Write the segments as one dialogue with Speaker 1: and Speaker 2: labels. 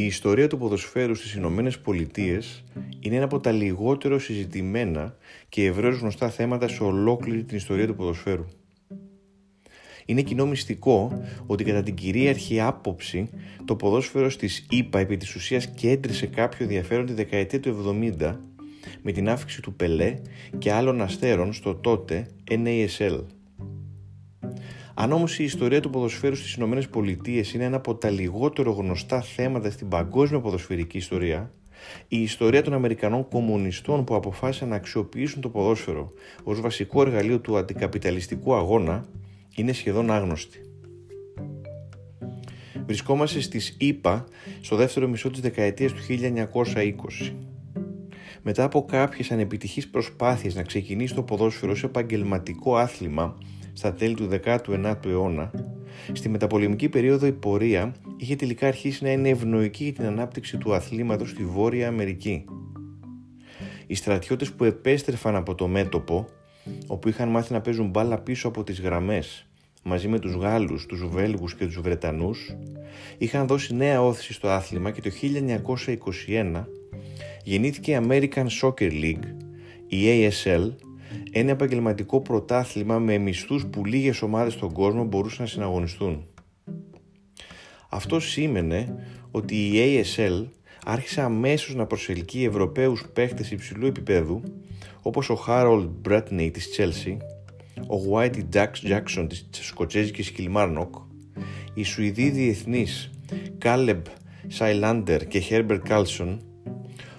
Speaker 1: Η ιστορία του ποδοσφαίρου στις Ηνωμένες Πολιτείες είναι ένα από τα λιγότερο συζητημένα και ευρέως γνωστά θέματα σε ολόκληρη την ιστορία του ποδοσφαίρου. Είναι κοινό μυστικό ότι κατά την κυρίαρχη άποψη το ποδόσφαιρο στις ΗΠΑ επί της ουσίας κέντρισε κάποιο ενδιαφέρον τη δεκαετία του 70 με την άφηξη του Πελέ και άλλων αστέρων στο τότε NASL. Αν όμως η ιστορία του ποδοσφαίρου στις Ηνωμένες Πολιτείες είναι ένα από τα λιγότερο γνωστά θέματα στην παγκόσμια ποδοσφαιρική ιστορία, η ιστορία των Αμερικανών κομμουνιστών που αποφάσισαν να αξιοποιήσουν το ποδόσφαιρο ως βασικό εργαλείο του αντικαπιταλιστικού αγώνα είναι σχεδόν άγνωστη. Βρισκόμαστε στις ΗΠΑ στο δεύτερο μισό της δεκαετίας του 1920. Μετά από κάποιες ανεπιτυχείς προσπάθειες να ξεκινήσει το ποδόσφαιρο ως επαγγελματικό άθλημα στα τέλη του 19ου αιώνα, στη μεταπολεμική περίοδο η πορεία είχε τελικά αρχίσει να είναι ευνοϊκή για την ανάπτυξη του αθλήματος στη Βόρεια Αμερική. Οι στρατιώτες που επέστρεφαν από το μέτωπο, όπου είχαν μάθει να παίζουν μπάλα πίσω από τις γραμμές, μαζί με τους Γάλλους, τους Βέλγους και τους Βρετανούς, είχαν δώσει νέα όθηση στο άθλημα και το 1921 γεννήθηκε η American Soccer League, η ASL, ένα επαγγελματικό πρωτάθλημα με μισθούς που λίγες ομάδες στον κόσμο μπορούσαν να συναγωνιστούν. Αυτό σήμαινε ότι η ASL άρχισε αμέσως να προσελκύει Ευρωπαίους παίχτες υψηλού επίπεδου όπως ο Harold Bratney της Chelsea, ο Whitey Dax Jackson της σκοτσέζικης Kilmarnock, οι Σουηδοί διεθνείς Caleb Sailander και Herbert Carlson,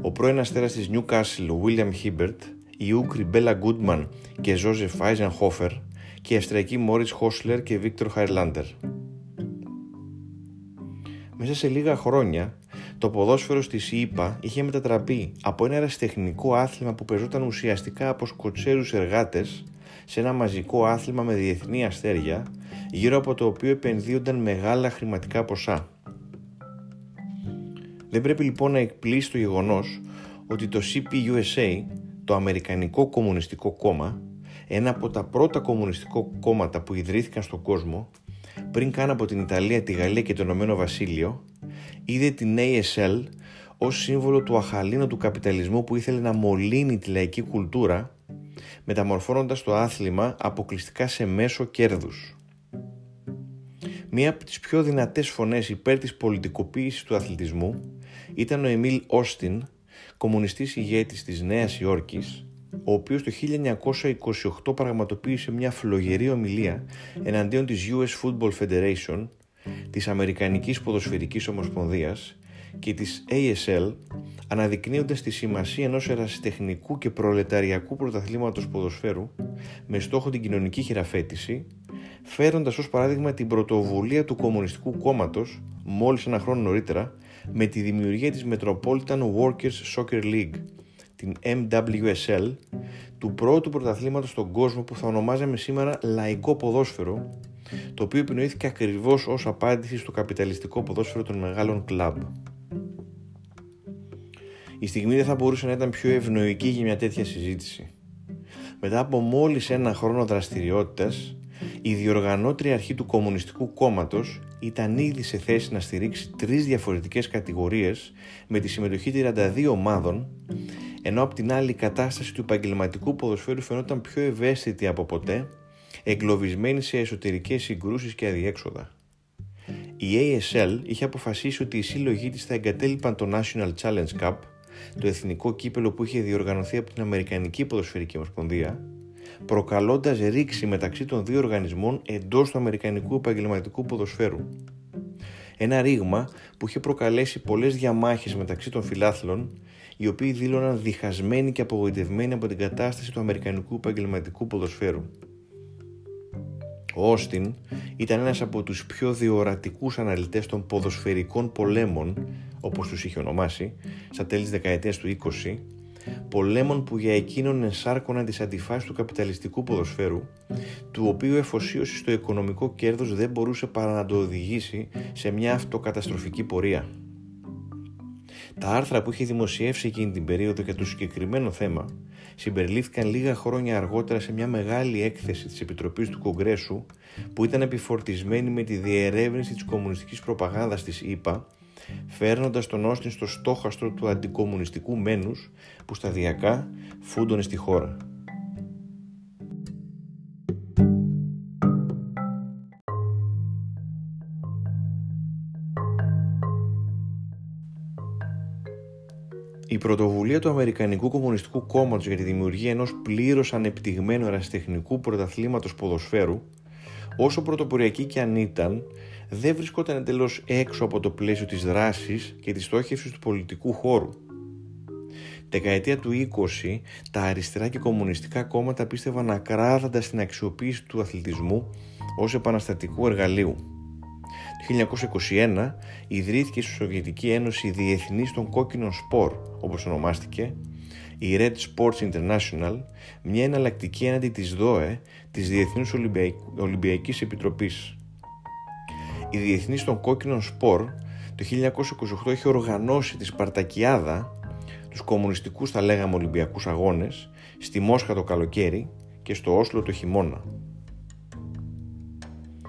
Speaker 1: ο πρώην αστέρας της Newcastle William Hibbert οι Ούγκροι Μπέλα Γκούντμαν και Ζόζεφ Χόφερ και οι Αυστριακοί Μόριτς Χόσλερ και Βίκτορ Χαϊρλάντερ. Μέσα σε λίγα χρόνια, το ποδόσφαιρο στη ΣΥΠΑ είχε μετατραπεί από ένα αεραστεχνικό άθλημα που παίζονταν ουσιαστικά από σκοτσέρους εργάτες σε ένα μαζικό άθλημα με διεθνή αστέρια, γύρω από το οποίο επενδύονταν μεγάλα χρηματικά ποσά. Δεν πρέπει λοιπόν να εκπλήσει το γεγονός ότι το CPUSA το Αμερικανικό Κομμουνιστικό Κόμμα, ένα από τα πρώτα κομμουνιστικό κόμματα που ιδρύθηκαν στον κόσμο, πριν καν από την Ιταλία, τη Γαλλία και το Ηνωμένο Βασίλειο, είδε την ASL ως σύμβολο του αχαλήνου του καπιταλισμού που ήθελε να μολύνει τη λαϊκή κουλτούρα, μεταμορφώνοντας το άθλημα αποκλειστικά σε μέσο κέρδους. Μία από τις πιο δυνατές φωνές υπέρ της πολιτικοποίησης του αθλητισμού ήταν ο Εμίλ Όστιν, κομμουνιστής ηγέτης της Νέας Υόρκης, ο οποίος το 1928 πραγματοποίησε μια φλογερή ομιλία εναντίον της US Football Federation, της Αμερικανικής Ποδοσφαιρικής Ομοσπονδίας και της ASL, αναδεικνύοντας τη σημασία ενός ερασιτεχνικού και προλεταριακού πρωταθλήματος ποδοσφαίρου με στόχο την κοινωνική χειραφέτηση, φέροντας ως παράδειγμα την πρωτοβουλία του Κομμουνιστικού Κόμματος μόλις ένα χρόνο νωρίτερα με τη δημιουργία της Metropolitan Workers Soccer League, την MWSL, του πρώτου πρωταθλήματος στον κόσμο που θα ονομάζαμε σήμερα λαϊκό ποδόσφαιρο, το οποίο επινοήθηκε ακριβώς ως απάντηση στο καπιταλιστικό ποδόσφαιρο των μεγάλων κλαμπ. Η στιγμή δεν θα μπορούσε να ήταν πιο ευνοϊκή για μια τέτοια συζήτηση. Μετά από μόλις ένα χρόνο δραστηριότητας, η διοργανώτρια αρχή του Κομμουνιστικού Κόμματος ήταν ήδη σε θέση να στηρίξει τρεις διαφορετικές κατηγορίες με τη συμμετοχή 32 ομάδων, ενώ από την άλλη η κατάσταση του επαγγελματικού ποδοσφαίρου φαινόταν πιο ευαίσθητη από ποτέ, εγκλωβισμένη σε εσωτερικές συγκρούσεις και αδιέξοδα. Η ASL είχε αποφασίσει ότι οι σύλλογοι της θα εγκατέλειπαν το National Challenge Cup, το εθνικό κύπελο που είχε διοργανωθεί από την Αμερικανική Ποδοσφαιρική Ομοσπονδία, προκαλώντας ρήξη μεταξύ των δύο οργανισμών εντός του Αμερικανικού επαγγελματικού ποδοσφαίρου. Ένα ρήγμα που είχε προκαλέσει πολλές διαμάχες μεταξύ των φιλάθλων, οι οποίοι δήλωναν διχασμένοι και απογοητευμένοι από την κατάσταση του Αμερικανικού επαγγελματικού ποδοσφαίρου. Ο Όστιν ήταν ένας από τους πιο διορατικούς αναλυτές των ποδοσφαιρικών πολέμων, όπως τους είχε ονομάσει, στα τέλη της δεκαετίας του 20 πολέμων που για εκείνον ενσάρκωναν τις αντιφάσεις του καπιταλιστικού ποδοσφαίρου, του οποίου εφοσίωση στο οικονομικό κέρδος δεν μπορούσε παρά να το οδηγήσει σε μια αυτοκαταστροφική πορεία. Τα άρθρα που είχε δημοσιεύσει εκείνη την περίοδο για το συγκεκριμένο θέμα συμπεριλήφθηκαν λίγα χρόνια αργότερα σε μια μεγάλη έκθεση της Επιτροπής του Κογκρέσου που ήταν επιφορτισμένη με τη διερεύνηση της κομμουνιστικής προπαγάνδας της ΗΠΑ φέρνοντας τον Όστιν στο στόχαστρο του αντικομουνιστικού μένους που σταδιακά φούντωνε στη χώρα. Η πρωτοβουλία του Αμερικανικού Κομμουνιστικού Κόμματος για τη δημιουργία ενός πλήρως ανεπτυγμένου ερασιτεχνικού πρωταθλήματος ποδοσφαίρου, όσο πρωτοποριακή και αν ήταν, δεν βρισκόταν εντελώς έξω από το πλαίσιο της δράσης και της στόχευσης του πολιτικού χώρου. Δεκαετία του 20, τα αριστερά και κομμουνιστικά κόμματα πίστευαν ακράδαντα στην αξιοποίηση του αθλητισμού ως επαναστατικού εργαλείου. Το 1921 ιδρύθηκε στη Σοβιετική Ένωση Διεθνής των Κόκκινων Σπορ, όπως ονομάστηκε, η Red Sports International, μια εναλλακτική έναντι της ΔΟΕ, της Διεθνούς Ολυμπιακής Επιτροπής. Η Διεθνής των Κόκκινων Σπορ το 1928 είχε οργανώσει τη Σπαρτακιάδα, τους κομμουνιστικούς θα λέγαμε Ολυμπιακούς Αγώνες, στη Μόσχα το καλοκαίρι και στο Όσλο το χειμώνα.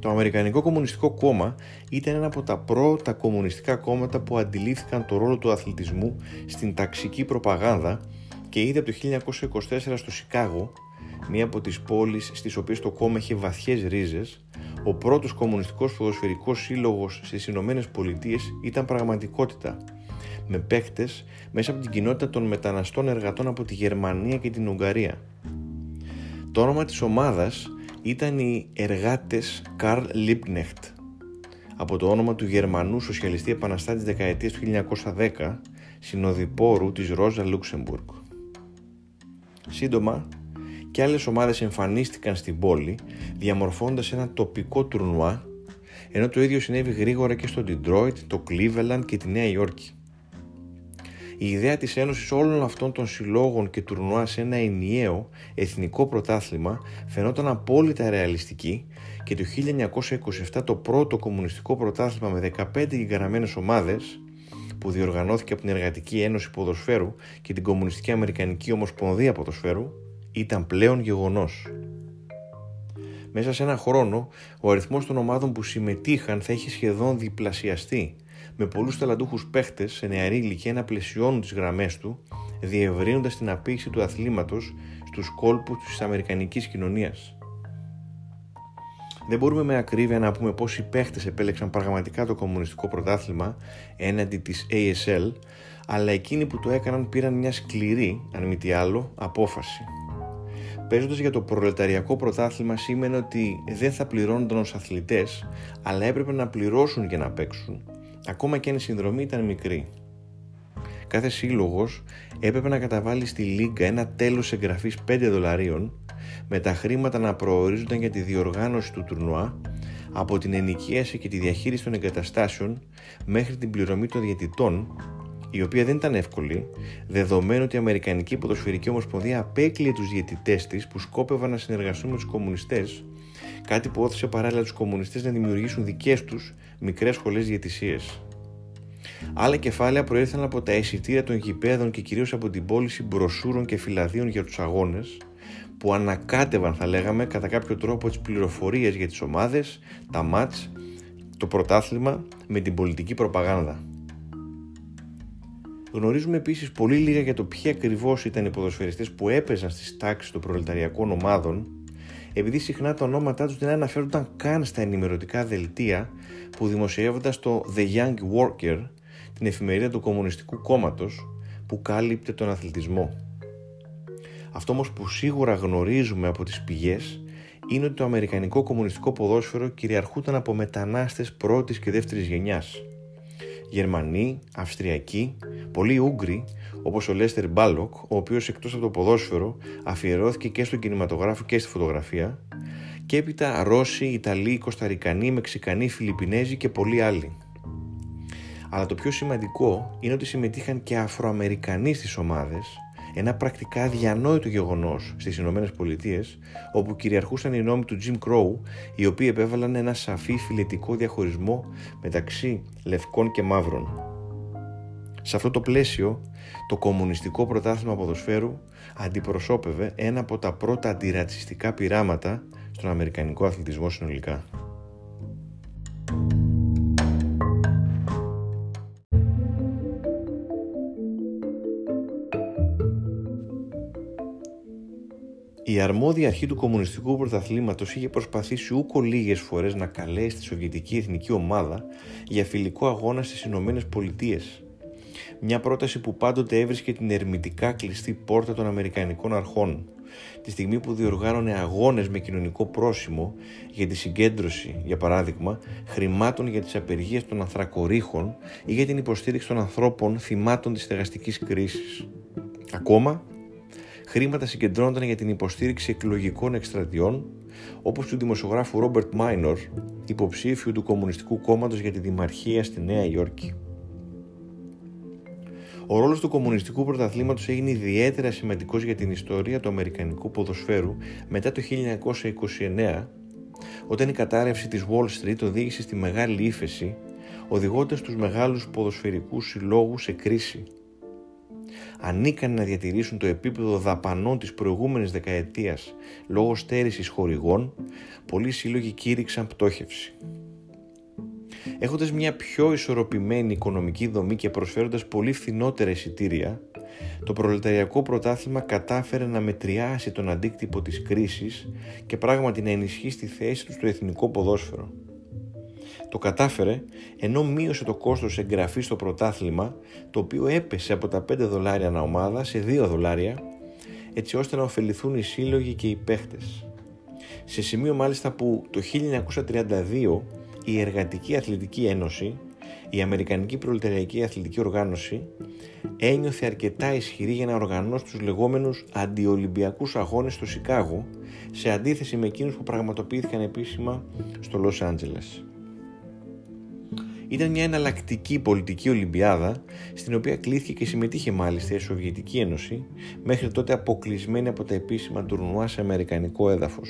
Speaker 1: Το Αμερικανικό Κομμουνιστικό Κόμμα ήταν ένα από τα πρώτα κομμουνιστικά κόμματα που αντιλήφθηκαν το ρόλο του αθλητισμού στην ταξική προπαγάνδα και είδε από το 1924 στο Σικάγο, μία από τις πόλεις στις οποίες το κόμμα είχε βαθιές ρίζες, ο πρώτος κομμουνιστικός ποδοσφαιρικός σύλλογος στις Ηνωμένες Πολιτείες ήταν πραγματικότητα, με παίχτες μέσα από την κοινότητα των μεταναστών εργατών από τη Γερμανία και την Ουγγαρία. Το όνομα της ομάδας ήταν οι εργάτες Καρλ Λίπνεχτ από το όνομα του Γερμανού Σοσιαλιστή Επαναστάτη της δεκαετίας του 1910 συνοδοιπόρου της Ρόζα Λούξεμπουργκ. Σύντομα, και άλλες ομάδες εμφανίστηκαν στην πόλη διαμορφώντας ένα τοπικό τουρνουά ενώ το ίδιο συνέβη γρήγορα και στο Detroit, το Cleveland και τη Νέα Υόρκη. Η ιδέα της ένωσης όλων αυτών των συλλόγων και τουρνουά σε ένα ενιαίο εθνικό πρωτάθλημα φαινόταν απόλυτα ρεαλιστική και το 1927 το πρώτο κομμουνιστικό πρωτάθλημα με 15 γεγραμμένες ομάδες που διοργανώθηκε από την Εργατική Ένωση Ποδοσφαίρου και την Κομμουνιστική Αμερικανική Ομοσπονδία Ποδοσφαίρου ήταν πλέον γεγονός. Μέσα σε ένα χρόνο, ο αριθμός των ομάδων που συμμετείχαν θα είχε σχεδόν διπλασιαστεί με πολλούς ταλαντούχους παίχτες σε νεαρή ηλικία να πλαισιώνουν τις γραμμές του, διευρύνοντας την απήξη του αθλήματος στους κόλπους της Αμερικανικής κοινωνίας. Δεν μπορούμε με ακρίβεια να πούμε πόσοι παίχτες επέλεξαν πραγματικά το κομμουνιστικό πρωτάθλημα έναντι της ASL, αλλά εκείνοι που το έκαναν πήραν μια σκληρή, αν μη τι άλλο, απόφαση. Παίζοντας για το προλεταριακό πρωτάθλημα σήμαινε ότι δεν θα πληρώνονταν ως αθλητές, αλλά έπρεπε να πληρώσουν για να παίξουν ακόμα και αν η συνδρομή ήταν μικρή. Κάθε σύλλογος έπρεπε να καταβάλει στη Λίγκα ένα τέλος εγγραφής 5 δολαρίων με τα χρήματα να προορίζονταν για τη διοργάνωση του τουρνουά από την ενοικίαση και τη διαχείριση των εγκαταστάσεων μέχρι την πληρωμή των διαιτητών η οποία δεν ήταν εύκολη, δεδομένου ότι η Αμερικανική Ποδοσφαιρική Ομοσπονδία απέκλειε τους διαιτητές της που σκόπευαν να συνεργαστούν με τους κομμουνιστές, κάτι που όθησε παράλληλα τους κομμουνιστές να δημιουργήσουν δικές τους μικρές σχολές διαιτησίες. Άλλα κεφάλαια προήρθαν από τα εισιτήρια των γηπέδων και κυρίως από την πώληση μπροσούρων και φυλαδίων για τους αγώνες, που ανακάτευαν, θα λέγαμε, κατά κάποιο τρόπο τις πληροφορίες για τις ομάδες, τα μάτς, το πρωτάθλημα με την πολιτική προπαγάνδα. Γνωρίζουμε επίσης πολύ λίγα για το ποιοι ακριβώς ήταν οι ποδοσφαιριστές που έπαιζαν στις τάξεις των προλεταριακών ομάδων, επειδή συχνά τα ονόματά τους δεν αναφέρονταν καν στα ενημερωτικά δελτία που δημοσιεύονταν στο The Young Worker, την εφημερίδα του Κομμουνιστικού Κόμματος, που κάλυπτε τον αθλητισμό. Αυτό όμως που σίγουρα γνωρίζουμε από τις πηγές είναι ότι το Αμερικανικό Κομμουνιστικό Ποδόσφαιρο κυριαρχούταν από μετανάστες πρώτης και δεύτερης γενιάς Γερμανοί, Αυστριακοί, πολλοί Ούγγροι, όπως ο Λέστερ Μπάλοκ, ο οποίος εκτός από το ποδόσφαιρο αφιερώθηκε και στον κινηματογράφο και στη φωτογραφία, και έπειτα Ρώσοι, Ιταλοί, Κωνσταντινοί, Μεξικανοί, Φιλιππινέζοι και πολλοί άλλοι. Αλλά το πιο σημαντικό είναι ότι συμμετείχαν και Αφροαμερικανοί στις ομάδες ένα πρακτικά διανόητο γεγονός στις Ηνωμένες Πολιτείες, όπου κυριαρχούσαν οι νόμοι του Jim Crow, οι οποίοι επέβαλαν ένα σαφή φιλετικό διαχωρισμό μεταξύ λευκών και μαύρων. Σε αυτό το πλαίσιο, το κομμουνιστικό πρωτάθλημα ποδοσφαίρου αντιπροσώπευε ένα από τα πρώτα αντιρατσιστικά πειράματα στον Αμερικανικό αθλητισμό συνολικά. Η αρμόδια αρχή του κομμουνιστικού πρωταθλήματος είχε προσπαθήσει ούκο λίγες φορές να καλέσει τη Σοβιετική Εθνική Ομάδα για φιλικό αγώνα στις Ηνωμένες Πολιτείες. Μια πρόταση που πάντοτε έβρισκε την ερμητικά κλειστή πόρτα των Αμερικανικών αρχών, τη στιγμή που διοργάνωνε αγώνες με κοινωνικό πρόσημο για τη συγκέντρωση, για παράδειγμα, χρημάτων για τις απεργίες των ανθρακορίχων ή για την υποστήριξη των ανθρώπων θυμάτων της στεγαστικής κρίσης. Ακόμα, χρήματα συγκεντρώνονταν για την υποστήριξη εκλογικών εκστρατιών, όπως του δημοσιογράφου Ρόμπερτ Μάινορ, υποψήφιου του Κομμουνιστικού Κόμματος για τη Δημαρχία στη Νέα Υόρκη. Ο ρόλος του κομμουνιστικού πρωταθλήματος έγινε ιδιαίτερα σημαντικός για την ιστορία του Αμερικανικού ποδοσφαίρου μετά το 1929, όταν η κατάρρευση της Wall Street οδήγησε στη μεγάλη ύφεση, οδηγώντας τους μεγάλους ποδοσφαιρικούς συλλόγους σε κρίση ανήκαν να διατηρήσουν το επίπεδο δαπανών της προηγούμενης δεκαετίας λόγω στέρησης χορηγών, πολλοί σύλλογοι κήρυξαν πτώχευση. Έχοντας μια πιο ισορροπημένη οικονομική δομή και προσφέροντας πολύ φθηνότερα εισιτήρια, το προλεταριακό πρωτάθλημα κατάφερε να μετριάσει τον αντίκτυπο της κρίσης και πράγματι να ενισχύσει τη θέση του στο εθνικό ποδόσφαιρο. Το κατάφερε ενώ μείωσε το κόστος εγγραφής στο πρωτάθλημα το οποίο έπεσε από τα 5 δολάρια ανά ομάδα σε 2 δολάρια έτσι ώστε να ωφεληθούν οι σύλλογοι και οι παίχτες. Σε σημείο μάλιστα που το 1932 η Εργατική Αθλητική Ένωση, η Αμερικανική Προλεταριακή Αθλητική Οργάνωση, ένιωθε αρκετά ισχυρή για να οργανώσει τους λεγόμενους αντιολυμπιακούς αγώνες στο Σικάγο, σε αντίθεση με εκείνους που πραγματοποιήθηκαν επίσημα στο Λος Άντζελες ήταν μια εναλλακτική πολιτική Ολυμπιάδα, στην οποία κλήθηκε και συμμετείχε μάλιστα η Σοβιετική Ένωση, μέχρι τότε αποκλεισμένη από τα επίσημα τουρνουά σε αμερικανικό έδαφος.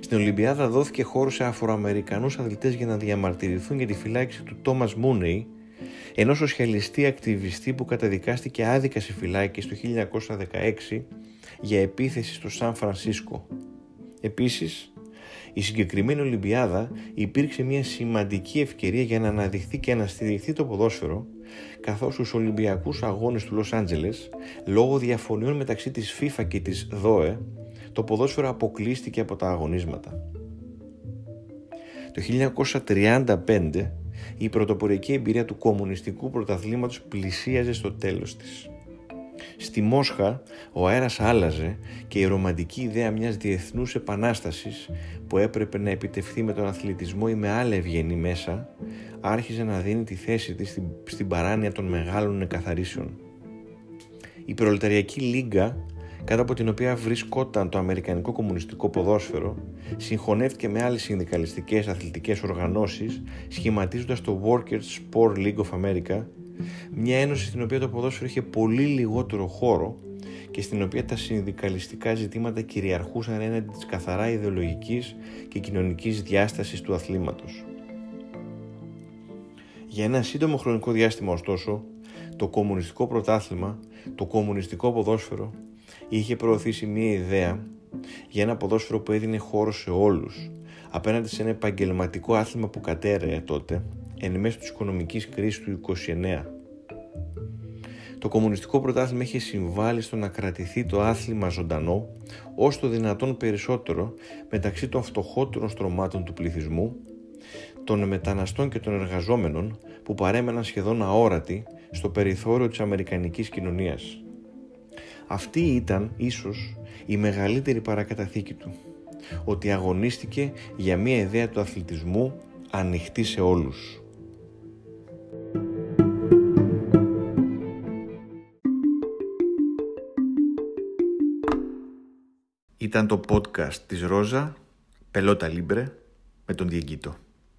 Speaker 1: Στην Ολυμπιάδα δόθηκε χώρο σε Αφροαμερικανούς αθλητές για να διαμαρτυρηθούν για τη φυλάκιση του Τόμας Μούνεϊ, ενός σοσιαλιστή ακτιβιστή που καταδικάστηκε άδικα σε φυλάκιση το 1916 για επίθεση στο Σαν Φρανσίσκο. Επίσης, η συγκεκριμένη Ολυμπιάδα υπήρξε μια σημαντική ευκαιρία για να αναδειχθεί και να στηριχθεί το ποδόσφαιρο, καθώς στους Ολυμπιακούς Αγώνες του Λος Άντζελες, λόγω διαφωνιών μεταξύ της FIFA και της ΔΟΕ, το ποδόσφαιρο αποκλείστηκε από τα αγωνίσματα. Το 1935 η πρωτοπορική εμπειρία του κομμουνιστικού πρωταθλήματος πλησίαζε στο τέλος της. Στη Μόσχα ο αέρας άλλαζε και η ρομαντική ιδέα μιας διεθνούς επανάστασης που έπρεπε να επιτευχθεί με τον αθλητισμό ή με άλλα ευγενή μέσα άρχιζε να δίνει τη θέση της στην, στην παράνοια των μεγάλων εκαθαρίσεων. Η προλεταριακή λίγκα κάτω από την οποία βρισκόταν το Αμερικανικό Κομμουνιστικό Ποδόσφαιρο, συγχωνεύτηκε με άλλες συνδικαλιστικές αθλητικές οργανώσεις, σχηματίζοντας το Workers Sport League of America μια ένωση στην οποία το ποδόσφαιρο είχε πολύ λιγότερο χώρο και στην οποία τα συνδικαλιστικά ζητήματα κυριαρχούσαν έναντι της καθαρά ιδεολογικής και κοινωνικής διάστασης του αθλήματος. Για ένα σύντομο χρονικό διάστημα ωστόσο, το κομμουνιστικό πρωτάθλημα, το κομμουνιστικό ποδόσφαιρο, είχε προωθήσει μια ιδέα για ένα ποδόσφαιρο που έδινε χώρο σε όλους, απέναντι σε ένα επαγγελματικό άθλημα που κατέρεε τότε εν μέσω της οικονομικής κρίσης του 29. Το κομμουνιστικό πρωτάθλημα είχε συμβάλει στο να κρατηθεί το άθλημα ζωντανό όσο το δυνατόν περισσότερο μεταξύ των φτωχότερων στρωμάτων του πληθυσμού, των μεταναστών και των εργαζόμενων που παρέμεναν σχεδόν αόρατοι στο περιθώριο της αμερικανικής κοινωνίας. Αυτή ήταν ίσως η μεγαλύτερη παρακαταθήκη του, ότι αγωνίστηκε για μια ιδέα του αθλητισμού ανοιχτή σε όλους. Ήταν το podcast της Ρόζα, Πελότα Λίμπρε, με τον Διεγκύτο.